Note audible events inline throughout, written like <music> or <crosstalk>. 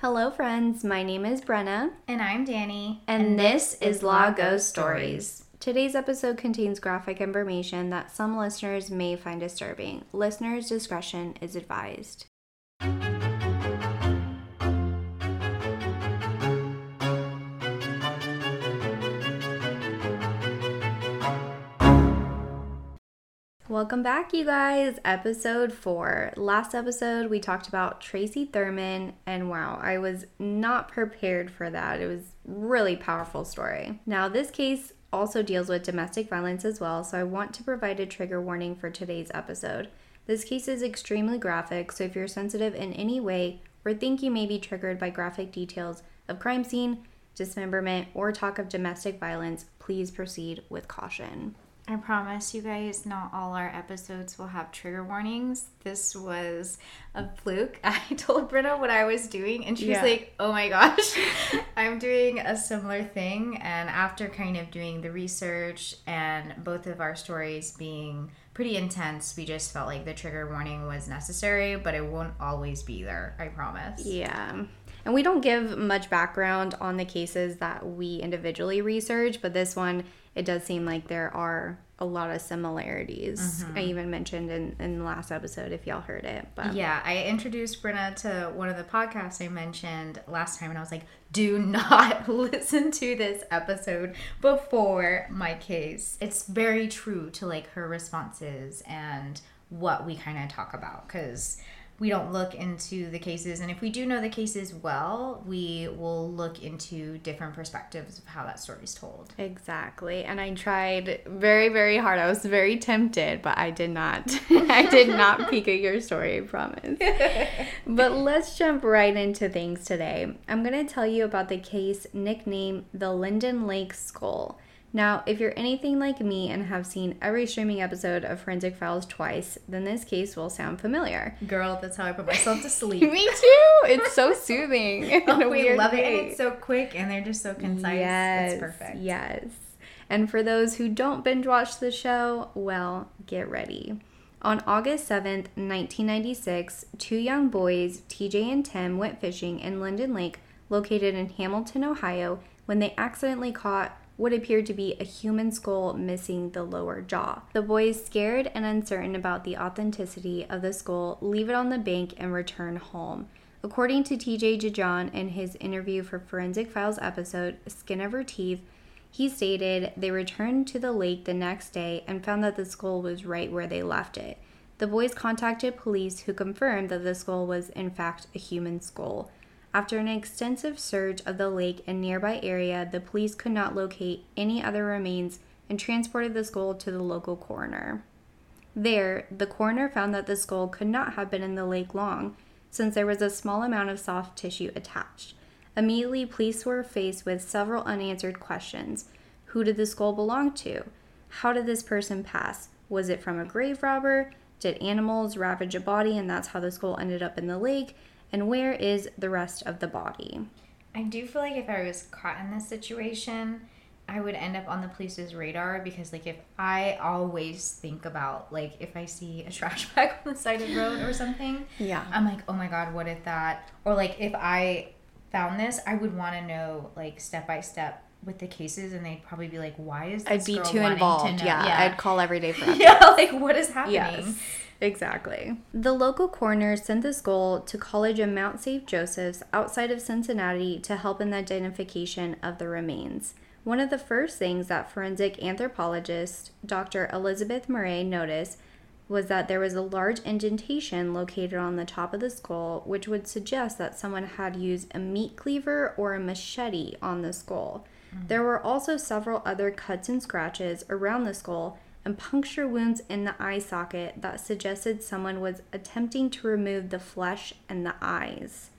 Hello, friends. My name is Brenna, And I'm Danny. and, this is Law Ghost Stories. Today's episode contains graphic information that some listeners may find disturbing. Listeners' discretion is advised. Welcome back, you guys. Episode four. Last episode, we talked about Tracy Thurman, and wow, I was not prepared for that. It was really powerful story. Now, this case also deals with domestic violence as well, so I want to provide a trigger warning for today's episode. This case is extremely graphic, so if you're sensitive in any way or think you may be triggered by graphic details of crime scene, dismemberment, or talk of domestic violence, please proceed with caution. I promise you guys, not all our episodes will have trigger warnings. This was a fluke. <laughs> I told Britta what I was doing, and she Yeah. was like, oh my gosh, <laughs> I'm doing a similar thing. And after kind of doing the research and both of our stories being pretty intense, we just felt like the trigger warning was necessary, but it won't always be there. I promise. Yeah. And we don't give much background on the cases that we individually research, but this one, it does seem like there are a lot of similarities. I mm-hmm. even mentioned in, in the last episode if y'all heard it. But Yeah, I introduced Brenna to one of the podcasts I mentioned last time, and I was like, do not <laughs> listen to this episode before my case. It's very true to like her responses and what we kind of talk about because we don't look into the cases and if we do know the cases well we will look into different perspectives of how that story is told Exactly. And I tried very, very hard. I was very tempted, but I did not. <laughs> I did not <laughs> peek at your story, I promise. <laughs> but let's jump right into things today. I'm going to tell you about the case nicknamed the Linden Lake Skull. Now, if you're anything like me and have seen every streaming episode of Forensic Files twice, then this case will sound familiar. girl that's how i put myself to <laughs> sleep Me too. It's so <laughs> soothing. oh, we love it and it's so quick and they're just so concise Yes, it's perfect Yes. And for those who don't binge watch the show, well, get ready. On August 7th, 1996, two young boys, TJ and Tim, went fishing in Linden Lake, located in Hamilton, Ohio, when they accidentally caught what appeared to be a human skull missing the lower jaw. The boys, scared and uncertain about the authenticity of the skull, leave it on the bank and return home. According to TJ Jajan in his interview for Forensic Files episode Skin of Her Teeth, he stated they returned to the lake the next day and found that the skull was right where they left it. The boys contacted police, who confirmed that the skull was, in fact, a human skull. After an extensive search of the lake and nearby area, the police could not locate any other remains and transported the skull to the local coroner. There, the coroner found that the skull could not have been in the lake long, since there was a small amount of soft tissue attached. Immediately, police were faced with several unanswered questions. Who did the skull belong to? How did this person pass? Was it from a grave robber? Did animals ravage a body and that's how the skull ended up in the lake? And where is the rest of the body? I do feel like if I was caught in this situation, I would end up on the police's radar because, like, if I always think about, like, if I see a trash <laughs> bag on the side of the road or something, Yeah. I'm like, oh my god, what if that? Or, like, if I found this, I would want to know, like, step by step with the cases, and they'd probably be like, why is this I'd be too involved. To know? Yeah, I'd call every day for <laughs> yeah, like, what is happening? Yes, exactly. The local coroner sent the skull to College of Mount St. Joseph's outside of Cincinnati to help in the identification of the remains. One of the first things that forensic anthropologist Dr. Elizabeth Murray noticed was that there was a large indentation located on the top of the skull, which would suggest that someone had used a meat cleaver or a machete on the skull. Mm. There were also several other cuts and scratches around the skull and puncture wounds in the eye socket that suggested someone was attempting to remove the flesh and the eyes.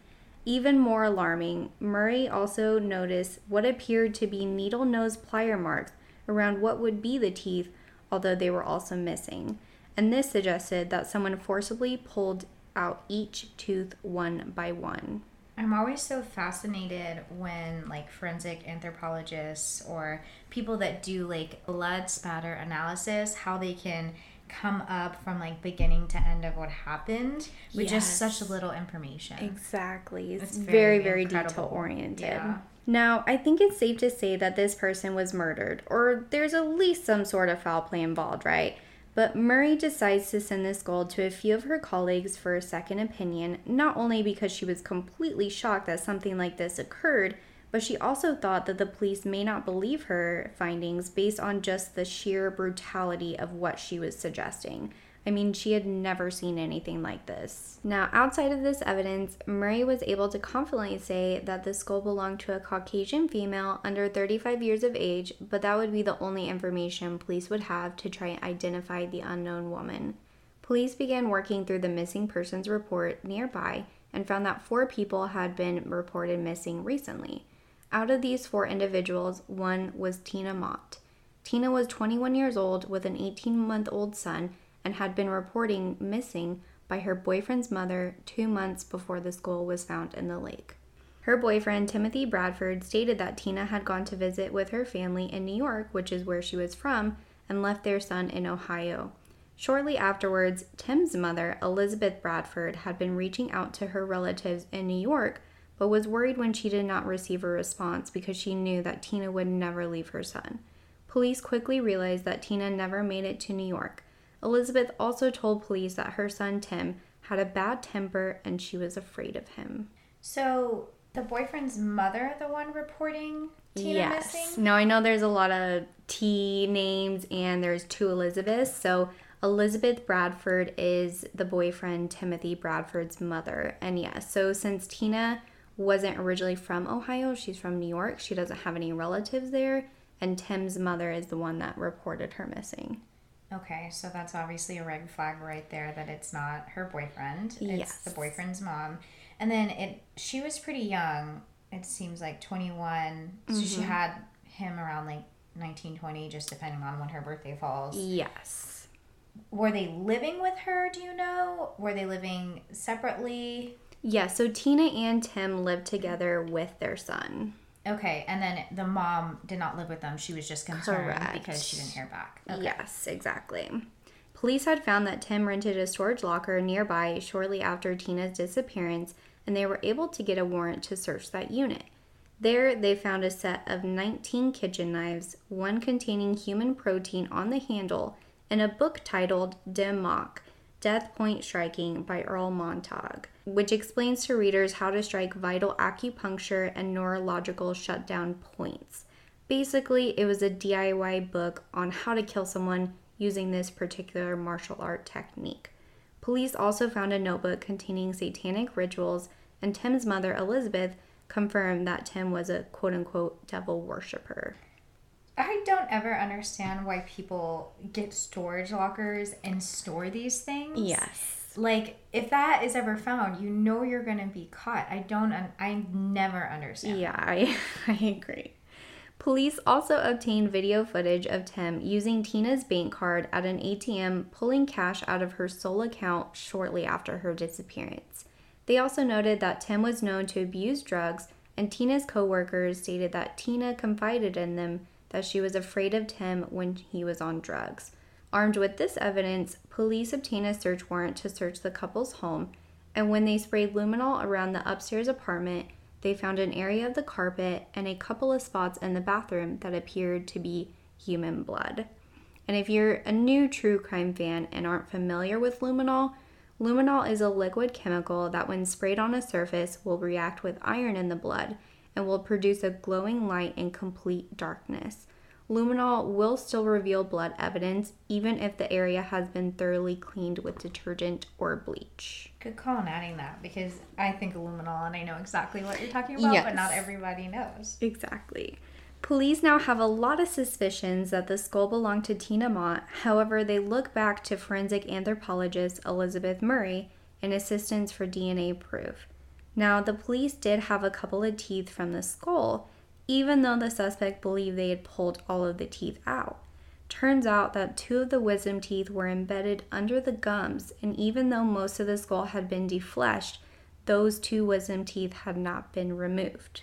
Even more alarming, Murray also noticed what appeared to be needle nose plier marks around what would be the teeth, although they were also missing. And this suggested that someone forcibly pulled out each tooth one by one. I'm always so fascinated when like forensic anthropologists or people that do like blood spatter analysis, how they can come up from like beginning to end of what happened with just such little information. Exactly. It's, It's very, very very detail oriented. Yeah. Now, I think it's safe to say that this person was murdered, or there's at least some sort of foul play involved, right? But Murray decides to send this gold to a few of her colleagues for a second opinion, not only because she was completely shocked that something like this occurred, but she also thought that the police may not believe her findings based on just the sheer brutality of what she was suggesting. I mean, she had never seen anything like this. Now, outside of this evidence, Murray was able to confidently say that the skull belonged to a Caucasian female under 35 years of age, but that would be the only information police would have to try and identify the unknown woman. Police began working through the missing persons report nearby and found that four people had been reported missing recently. Out of these four individuals, one was Tina Mott. Tina was 21 years old with an 18 month old son and had been reporting missing by her boyfriend's mother two months before the skull was found in the lake. Her boyfriend, Timothy Bradford, stated that Tina had gone to visit with her family in New York, which is where she was from, and left their son in Ohio. Shortly afterwards, Tim's mother, Elizabeth Bradford, had been reaching out to her relatives in New York, but was worried when she did not receive a response because she knew that Tina would never leave her son. Police quickly realized that Tina never made it to New York. Elizabeth also told police that her son Tim had a bad temper and she was afraid of him. So the boyfriend's mother, the one reporting Tina missing. Now I know there's a lot of T names and there's two Elizabeths. So Elizabeth Bradford is the boyfriend Timothy Bradford's mother. And yes, so since Tina wasn't originally from Ohio, she's from New York. She doesn't have any relatives there. And Tim's mother is the one that reported her missing. Okay, so that's obviously a red flag right there that it's not her boyfriend. It's Yes. the boyfriend's mom. And then it she was pretty young. It seems like 21. So Mm-hmm. she had him around like 1920 just depending on when her birthday falls. Yes. Were they living with her, do you know? Were they living separately? Yeah, so Tina and Tim lived together with their son. Okay, and then the mom did not live with them. She was just concerned Correct. because she didn't hear back. Okay. Yes, exactly. Police had found that Tim rented a storage locker nearby shortly after Tina's disappearance, and they were able to get a warrant to search that unit. There, they found a set of 19 kitchen knives, one containing human protein on the handle, and a book titled Dim Mak Death Point Striking by Erle Montaigue, which explains to readers how to strike vital acupuncture and neurological shutdown points. Basically, it was a DIY book on how to kill someone using this particular martial art technique. Police also found a notebook containing satanic rituals, and Tim's mother, Elizabeth, confirmed that Tim was a quote unquote devil worshiper. I don't ever understand why people get storage lockers and store these things. Yes. Like if that is ever found, you know you're going to be caught. I don't un- I never understand. Yeah, I, <laughs> I agree. Police also obtained video footage of Tim using Tina's bank card at an ATM pulling cash out of her sole account shortly after her disappearance. They also noted that Tim was known to abuse drugs, and Tina's coworkers stated that Tina confided in them that she was afraid of Tim when he was on drugs. Armed with this evidence, police obtained a search warrant to search the couple's home, and when they sprayed luminol around the upstairs apartment, they found an area of the carpet and a couple of spots in the bathroom that appeared to be human blood. And if you're a new true crime fan and aren't familiar with luminol, luminol is a liquid chemical that, when sprayed on a surface, will react with iron in the blood and will produce a glowing light in complete darkness. Luminol will still reveal blood evidence even if the area has been thoroughly cleaned with detergent or bleach. Good call on adding that because I think luminol and I know exactly what you're talking about, but not everybody knows. Exactly. Police now have a lot of suspicions that the skull belonged to Tina Mott. However, they look back to forensic anthropologist Elizabeth Murray in assistance for DNA proof. Now, the police did have a couple of teeth from the skull, even though the suspect believed they had pulled all of the teeth out. Turns out that two of the wisdom teeth were embedded under the gums, and even though most of the skull had been defleshed, those two wisdom teeth had not been removed.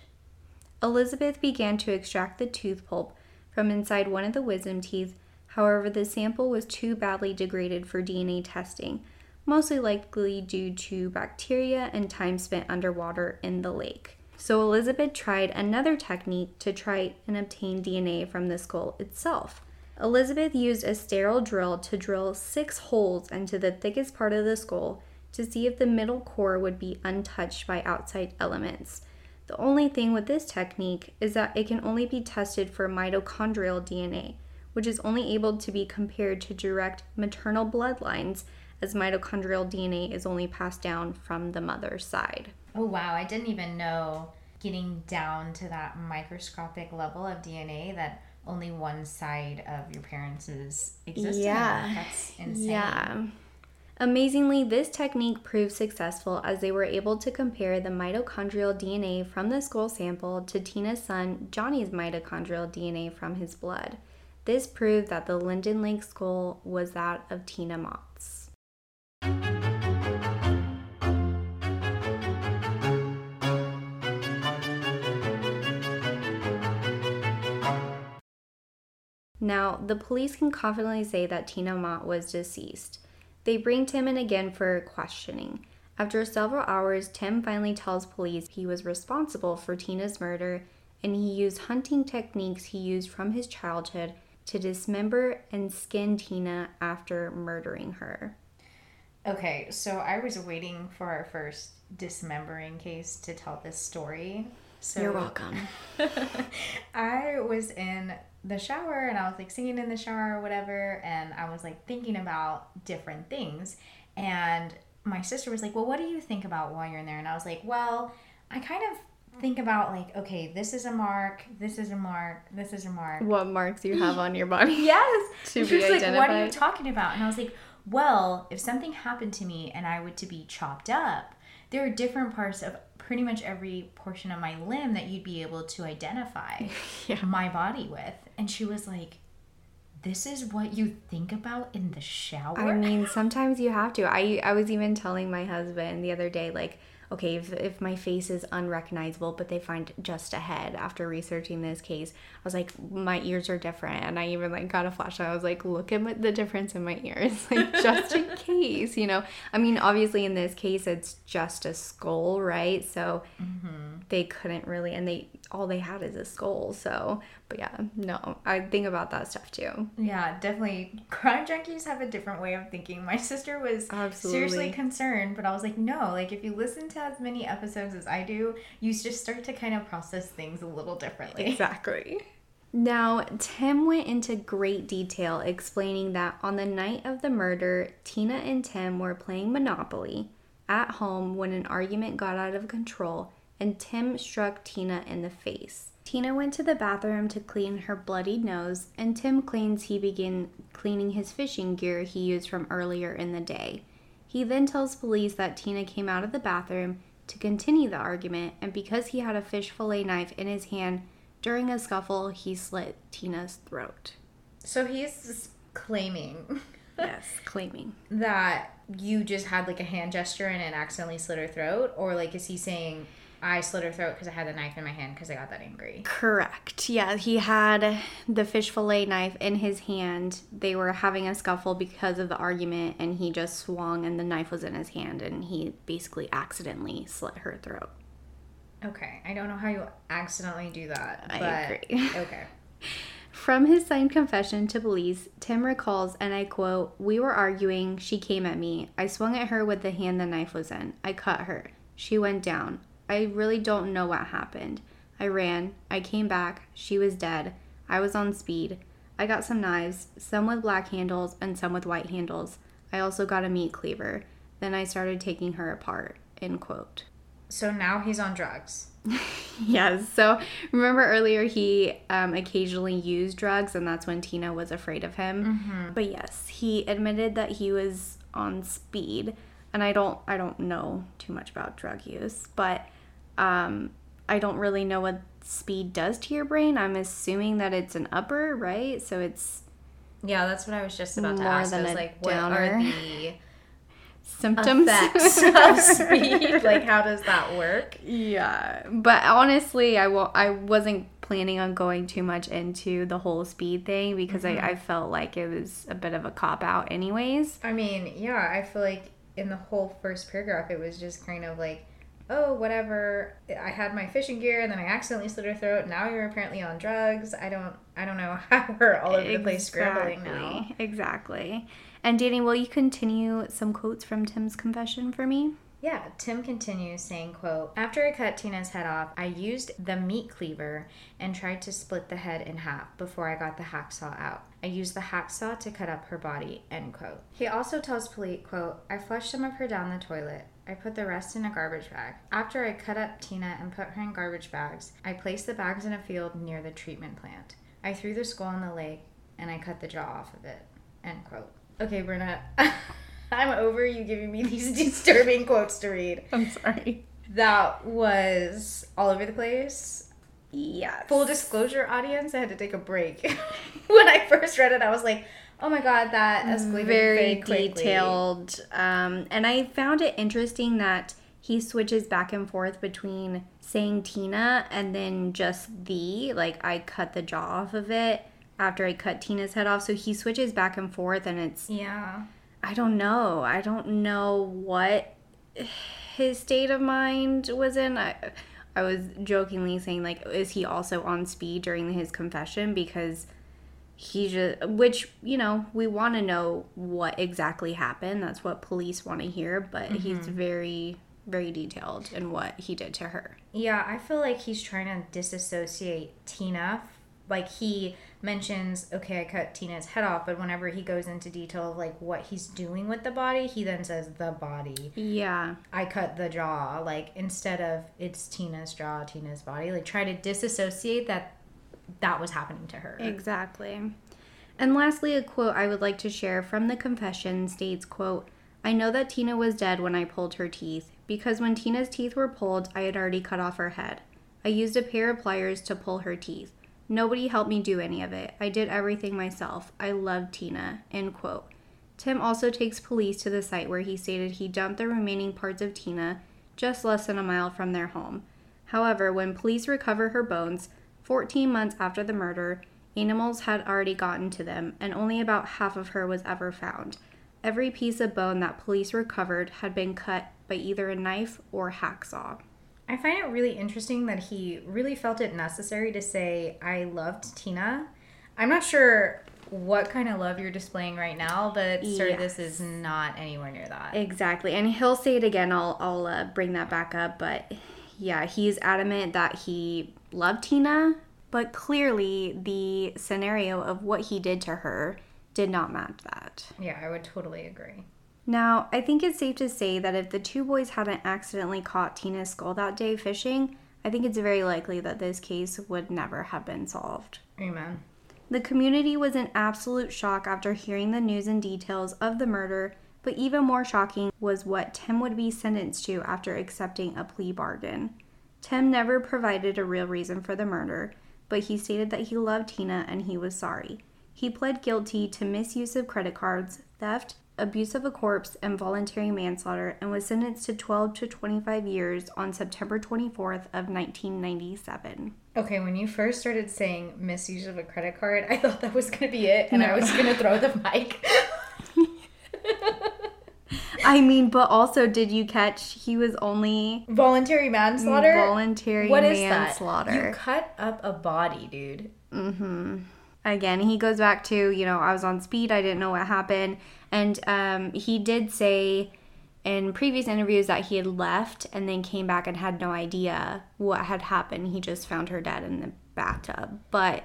Elizabeth began to extract the tooth pulp from inside one of the wisdom teeth. However, the sample was too badly degraded for DNA testing, mostly likely due to bacteria and time spent underwater in the lake. So Elizabeth tried another technique to try and obtain DNA from the skull itself. Elizabeth used a sterile drill to drill six holes into the thickest part of the skull to see if the middle core would be untouched by outside elements. The only thing with this technique is that it can only be tested for mitochondrial DNA, which is only able to be compared to direct maternal bloodlines, as mitochondrial DNA is only passed down from the mother's side. Oh, wow. I didn't even know getting down to that microscopic level of DNA that only one side of your parents is existing. Yeah. That's insane. Yeah. Amazingly, this technique proved successful as they were able to compare the mitochondrial DNA from the skull sample to Tina's son Johnny's mitochondrial DNA from his blood. This proved that the Linden Lake skull was that of Tina Mott's. Now, the police can confidently say that Tina Mott was deceased. They bring Tim in again for questioning. After several hours, Tim finally tells police he was responsible for Tina's murder and he used hunting techniques he used from his childhood to dismember and skin Tina after murdering her. Okay, so I was waiting for our first dismembering case to tell this story. So You're welcome. <laughs> I was in the shower and I was like singing in the shower or whatever, and I was like thinking about different things. And my sister was like, Well, what do you think about while you're in there? And I was like, Well, I kind of think about like, okay, this is a mark, this is a mark, this is a mark. What marks you have on your <laughs> body? Yes. <laughs> To she be was like, What are you talking about? And I was like, Well, if something happened to me and I were to be chopped up, there are different parts of pretty much every portion of my limb that you'd be able to identify <laughs> Yeah. my body with. And she was like, This is what you think about in the shower? I mean, <laughs> sometimes you have to. I I was even telling my husband the other day, like, okay, if, if my face is unrecognizable, but they find just a head after researching this case, I was like, my ears are different, and I even like got a flashlight. I was like, look at the difference in my ears, <laughs> like just in <laughs> case, you know. I mean, obviously in this case, it's just a skull, right? So mm-hmm. they couldn't really, and they all they had is a skull. So, but yeah, no, I think about that stuff too. Yeah, definitely. Crime junkies have a different way of thinking. My sister was seriously concerned, but I was like, no, like if you listen to as many episodes as I do, you just start to kind of process things a little differently. <laughs> Exactly. Now, Tim went into great detail explaining that on the night of the murder, Tina and Tim were playing Monopoly at home when an argument got out of control and Tim struck Tina in the face. Tina went to the bathroom to clean her bloodied nose, and Tim claims he began cleaning his fishing gear he used from earlier in the day. He then tells police that Tina came out of the bathroom to continue the argument, and because he had a fish fillet knife in his hand during a scuffle, he slit Tina's throat. So he's claiming <laughs> Yes, claiming. that you just had like a hand gesture and it accidentally slit her throat, or like is he saying I slit her throat because I had the knife in my hand because I got that angry? Correct. Yeah, he had the fish fillet knife in his hand. They were having a scuffle because of the argument, and he just swung, and the knife was in his hand, and he basically accidentally slit her throat. Okay, I don't know how you accidentally do that. I but, agree. Okay. <laughs> From his signed confession to police, Tim recalls, and I quote, We were arguing. She came at me. I swung at her with the hand the knife was in. I cut her. She went down. I really don't know what happened. I ran. I came back. She was dead. I was on speed. I got some knives, some with black handles and some with white handles. I also got a meat cleaver. Then I started taking her apart. End quote. So now he's on drugs. <laughs> Yes. So remember earlier he um, occasionally used drugs, and that's when Tina was afraid of him. But yes, he admitted that he was on speed, and I don't I don't know too much about drug use, but um, I don't really know what speed does to your brain. I'm assuming that it's an upper, right? So it's Yeah, that's what I was just about to ask. I than was a like, what downer. are the symptoms. effects <laughs> of speed? like, how does that work? Yeah, but honestly, I wa- I wasn't planning on going too much into the whole speed thing because Mm-hmm. I, I felt like it was a bit of a cop out, anyways. I mean, yeah, I feel like in the whole first paragraph, it was just kind of like, oh, whatever. I had my fishing gear, and then I accidentally slit her throat. Now you're apparently on drugs. I don't, I don't know <laughs> how we're all over the place scrambling now. Exactly, Exactly. And Danny, will you continue some quotes from Tim's confession for me? Yeah, Tim continues saying, quote, After I cut Tina's head off, I used the meat cleaver and tried to split the head in half before I got the hacksaw out. I used the hacksaw to cut up her body, end quote. He also tells Polite, quote, I flushed some of her down the toilet. I put the rest in a garbage bag. After I cut up Tina and put her in garbage bags, I placed the bags in a field near the treatment plant. I threw the skull in the lake and I cut the jaw off of it, end quote. Okay, Brenna. <laughs> I'm over you giving me <laughs> these disturbing quotes to read. I'm sorry. That was all over the place. Yeah. Full disclosure, audience, I had to take a break. <laughs> when I first read it, I was like, oh my god, that escalated very, very detailed. Um, and I found it interesting that he switches back and forth between saying Tina and then just the, like, I cut the jaw off of it after I cut Tina's head off. So he switches back and forth, and it's, Yeah. I don't know. I don't know what his state of mind was in. I, I was jokingly saying, like, is he also on speed during his confession? Because he just, which, you know, we want to know what exactly happened. That's what police want to hear, but he's mm-hmm. very, very detailed in what he did to her. Yeah, I feel like he's trying to disassociate Tina. Like he mentions, okay, I cut Tina's head off, but whenever he goes into detail of like what he's doing with the body, he then says the body. Yeah. I cut the jaw, like instead of it's Tina's jaw, Tina's body, like try to disassociate that that was happening to her. Exactly. And lastly, a quote I would like to share from the confession states, quote, I know that Tina was dead when I pulled her teeth, because when Tina's teeth were pulled, I had already cut off her head. I used a pair of pliers to pull her teeth. Nobody helped me do any of it. I did everything myself. I loved Tina. End quote. Tim also takes police to the site where he stated he dumped the remaining parts of Tina just less than a mile from their home. However, when police recover her bones, 14 months after the murder, animals had already gotten to them, and only about half of her was ever found. Every piece of bone that police recovered had been cut by either a knife or hacksaw. I find it really interesting that he really felt it necessary to say, I loved Tina. I'm not sure what kind of love you're displaying right now, but sir, this is not anywhere near that. Exactly. And he'll say it again. I'll, I'll uh, bring that back up. But yeah, he's adamant that he loved Tina, but clearly the scenario of what he did to her did not match that. yeah, I would totally agree. Now, I think it's safe to say that if the two boys hadn't accidentally caught Tina's skull that day fishing, I think it's very likely that this case would never have been solved. Amen. The community was in absolute shock after hearing the news and details of the murder, but even more shocking was what Tim would be sentenced to after accepting a plea bargain. Tim never provided a real reason for the murder, but he stated that he loved Tina and he was sorry. He pled guilty to misuse of credit cards, theft, abuse of a corpse, and voluntary manslaughter and was sentenced to 12 to 25 years on September 24th of 1997. Okay, when you first started saying misuse of a credit card, I thought that was gonna be it, and I was gonna throw the mic. <laughs> I mean, but also, did you catch he was only Voluntary manslaughter. voluntary What is that? manslaughter? You cut up a body, dude. Mm-hmm. Again, he goes back to, you know, I was on speed, I didn't know what happened. And um, he did say in previous interviews that he had left and then came back and had no idea what had happened. He just found her dead in the bathtub. But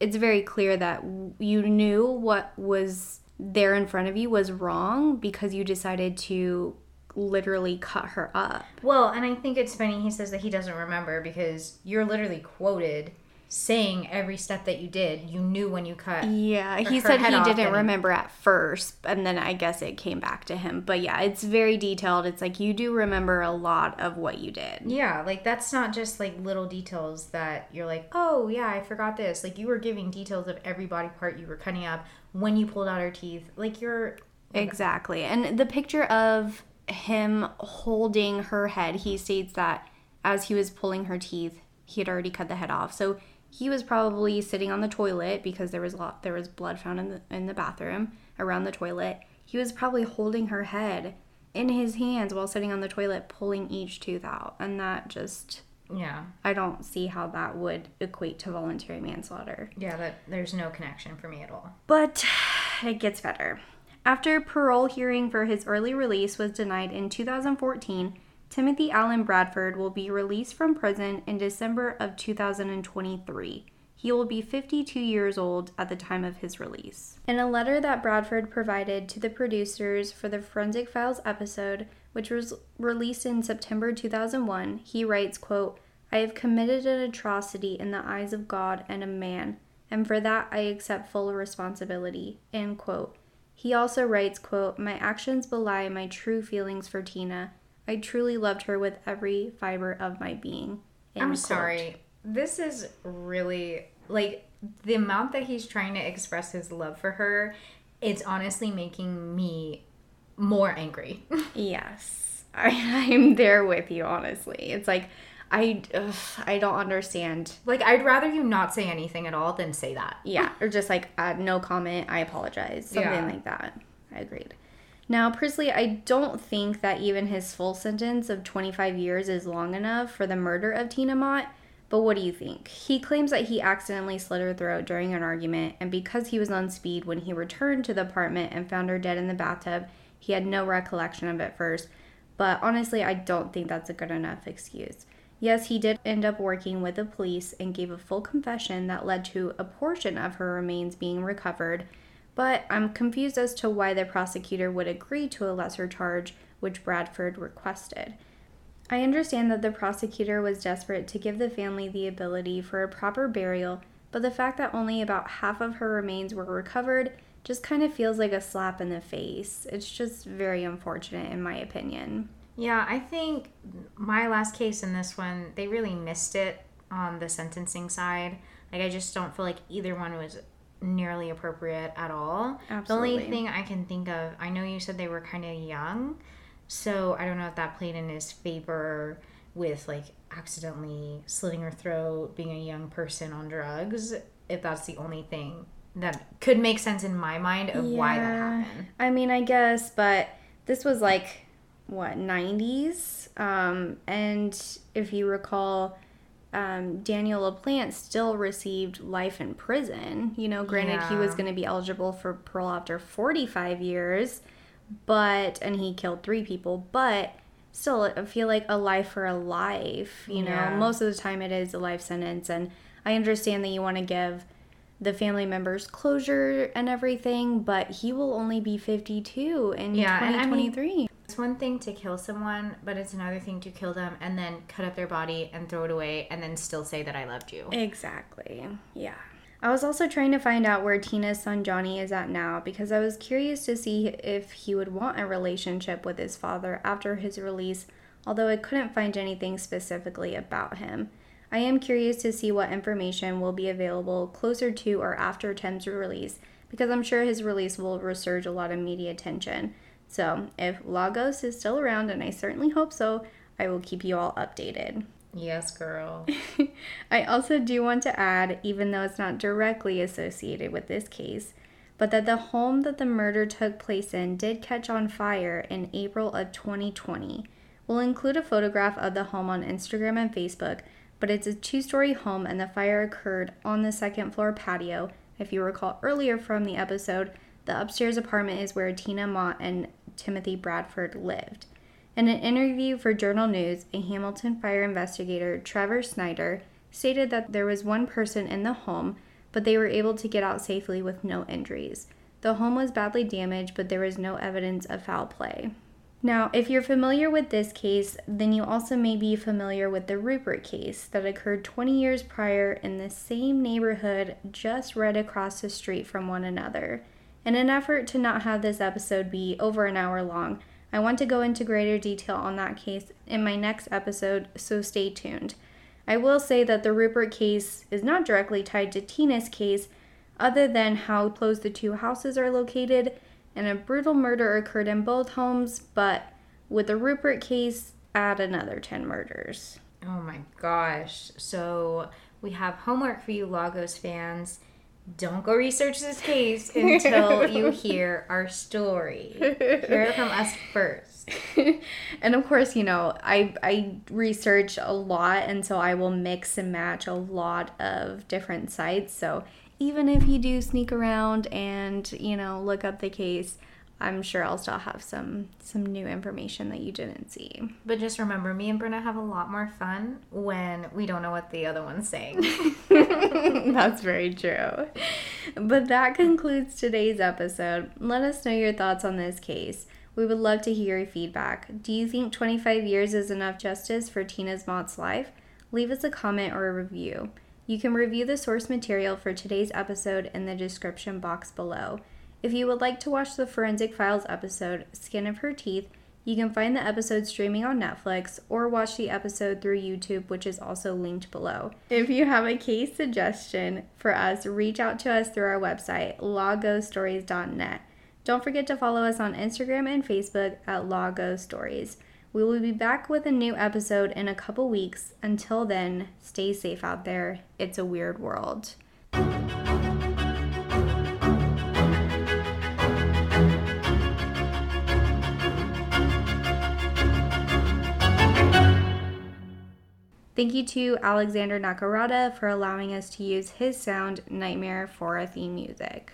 it's very clear that you knew what was there in front of you was wrong because you decided to literally cut her up. Well, and I think it's funny he says that he doesn't remember because you're literally quoted saying every step that you did. You knew when you cut. Yeah, he said he didn't and- remember at first, and then I guess it came back to him. But yeah, it's very detailed. It's like you do remember a lot of what you did. Yeah, like that's not just like little details that you're like, oh yeah, I forgot this. Like you were giving details of every body part you were cutting up when you pulled out her teeth. Like you're Exactly. And the picture of him holding her head, he states that as he was pulling her teeth, he had already cut the head off. So he was probably sitting on the toilet because there was a lot, there was blood found in the in the bathroom around the toilet. He was probably holding her head in his hands while sitting on the toilet pulling each tooth out and that just Yeah. I don't see how that would equate to voluntary manslaughter. Yeah, that there's no connection for me at all. But it gets better. After parole hearing for his early release was denied in 2014, Timothy Allen Bradford will be released from prison in December of 2023. He will be 52 years old at the time of his release. In a letter that Bradford provided to the producers for the Forensic Files episode, which was released in September 2001, he writes, quote, I have committed an atrocity in the eyes of God and of man, and for that I accept full responsibility. End quote. He also writes, quote, My actions belie my true feelings for Tina. I truly loved her with every fiber of my being. I'm quote. sorry. This is really like the amount that he's trying to express his love for her. It's honestly making me more angry. <laughs> Yes, I, I'm there with you. Honestly, it's like I ugh, I don't understand. like I'd rather you not say anything at all than say that. Yeah, or just like uh, no comment. I apologize. Something Yeah. like that. I agreed. Now, Prisley, I don't think that even his full sentence of 25 years is long enough for the murder of Tina Mott. But what do you think? He claims that he accidentally slit her throat during an argument, and because he was on speed when he returned to the apartment and found her dead in the bathtub, he had no recollection of it first. But honestly, I don't think that's a good enough excuse. Yes, he did end up working with the police and gave a full confession that led to a portion of her remains being recovered, but I'm confused as to why the prosecutor would agree to a lesser charge, which Bradford requested. I understand that the prosecutor was desperate to give the family the ability for a proper burial, but the fact that only about half of her remains were recovered just kind of feels like a slap in the face. It's just very unfortunate, in my opinion. Yeah, I think my last case in this one, they really missed it on the sentencing side. Like, I just don't feel like either one was nearly appropriate at all. The only thing I can think of, I know you said they were kind of young, so I don't know if that played in his favor with like accidentally slitting her throat, being a young person on drugs. If that's the only thing that could make sense in my mind of why that happened. I mean, I guess, but this was like what 90s, um, and if you recall, um, Daniel LaPlante still received life in prison. You know, granted, he was going to be eligible for parole after 45 years, but and he killed three people, but still, I feel like a life for a life. You know, Yeah. most of the time it is a life sentence, and I understand that you want to give the family members closure and everything, but he will only be 52 in Yeah, and I mean- 2023. It's one thing to kill someone, but it's another thing to kill them and then cut up their body and throw it away and then still say that I loved you. exactly. Yeah. I was also trying to find out where Tina's son Johnny is at now because I was curious to see if he would want a relationship with his father after his release, although I couldn't find anything specifically about him. I am curious to see what information will be available closer to or after Tim's release because I'm sure his release will resurge a lot of media attention. So, if Lagos is still around, and I certainly hope so, I will keep you all updated. Yes, girl. <laughs> I also do want to add, even though it's not directly associated with this case, but that the home that the murder took place in did catch on fire in April of 2020. We'll include a photograph of the home on Instagram and Facebook, but it's a two story home and the fire occurred on the second floor patio. If you recall earlier from the episode, the upstairs apartment is where Tina Mott and Timothy Bradford lived. In an interview for Journal News, a Hamilton fire investigator, Trevor Snyder, stated that there was one person in the home, but they were able to get out safely with no injuries. The home was badly damaged, but there was no evidence of foul play. Now, if you're familiar with this case, then you also may be familiar with the Ruppert case that occurred 20 years prior in the same neighborhood just right across the street from one another. In an effort to not have this episode be over an hour long, I want to go into greater detail on that case in my next episode, so stay tuned. I will say that the Ruppert case is not directly tied to Tina's case, other than how close the two houses are located, and a brutal murder occurred in both homes, but with the Ruppert case, add another 10 murders. Oh my gosh. So we have homework for you, Lagos fans. Don't go research this case until you <laughs> hear our story. Hear it from us first. <laughs> and of course, you know, I I research a lot and so I will mix and match a lot of different sites. So even if you do sneak around and, you know, look up the case, I'm sure I'll still have some some new information that you didn't see. But just remember, me and Brenna have a lot more fun when we don't know what the other one's saying. <laughs> <laughs> That's very true. But that concludes today's episode. Let us know your thoughts on this case. We would love to hear your feedback. Do you think 25 years is enough justice for Tina's Mott's life? Leave us a comment or a review. You can review the source material for today's episode in the description box below. If you would like to watch the Forensic Files episode, Skin of Her Teeth, you can find the episode streaming on Netflix or watch the episode through YouTube, which is also linked below. If you have a case suggestion for us, reach out to us through our website, lawgostories.net. Don't forget to follow us on Instagram and Facebook at Stories. We will be back with a new episode in a couple weeks. Until then, stay safe out there. It's a weird world. Thank you to Alexander Nakarada for allowing us to use his sound Nightmare for our theme music.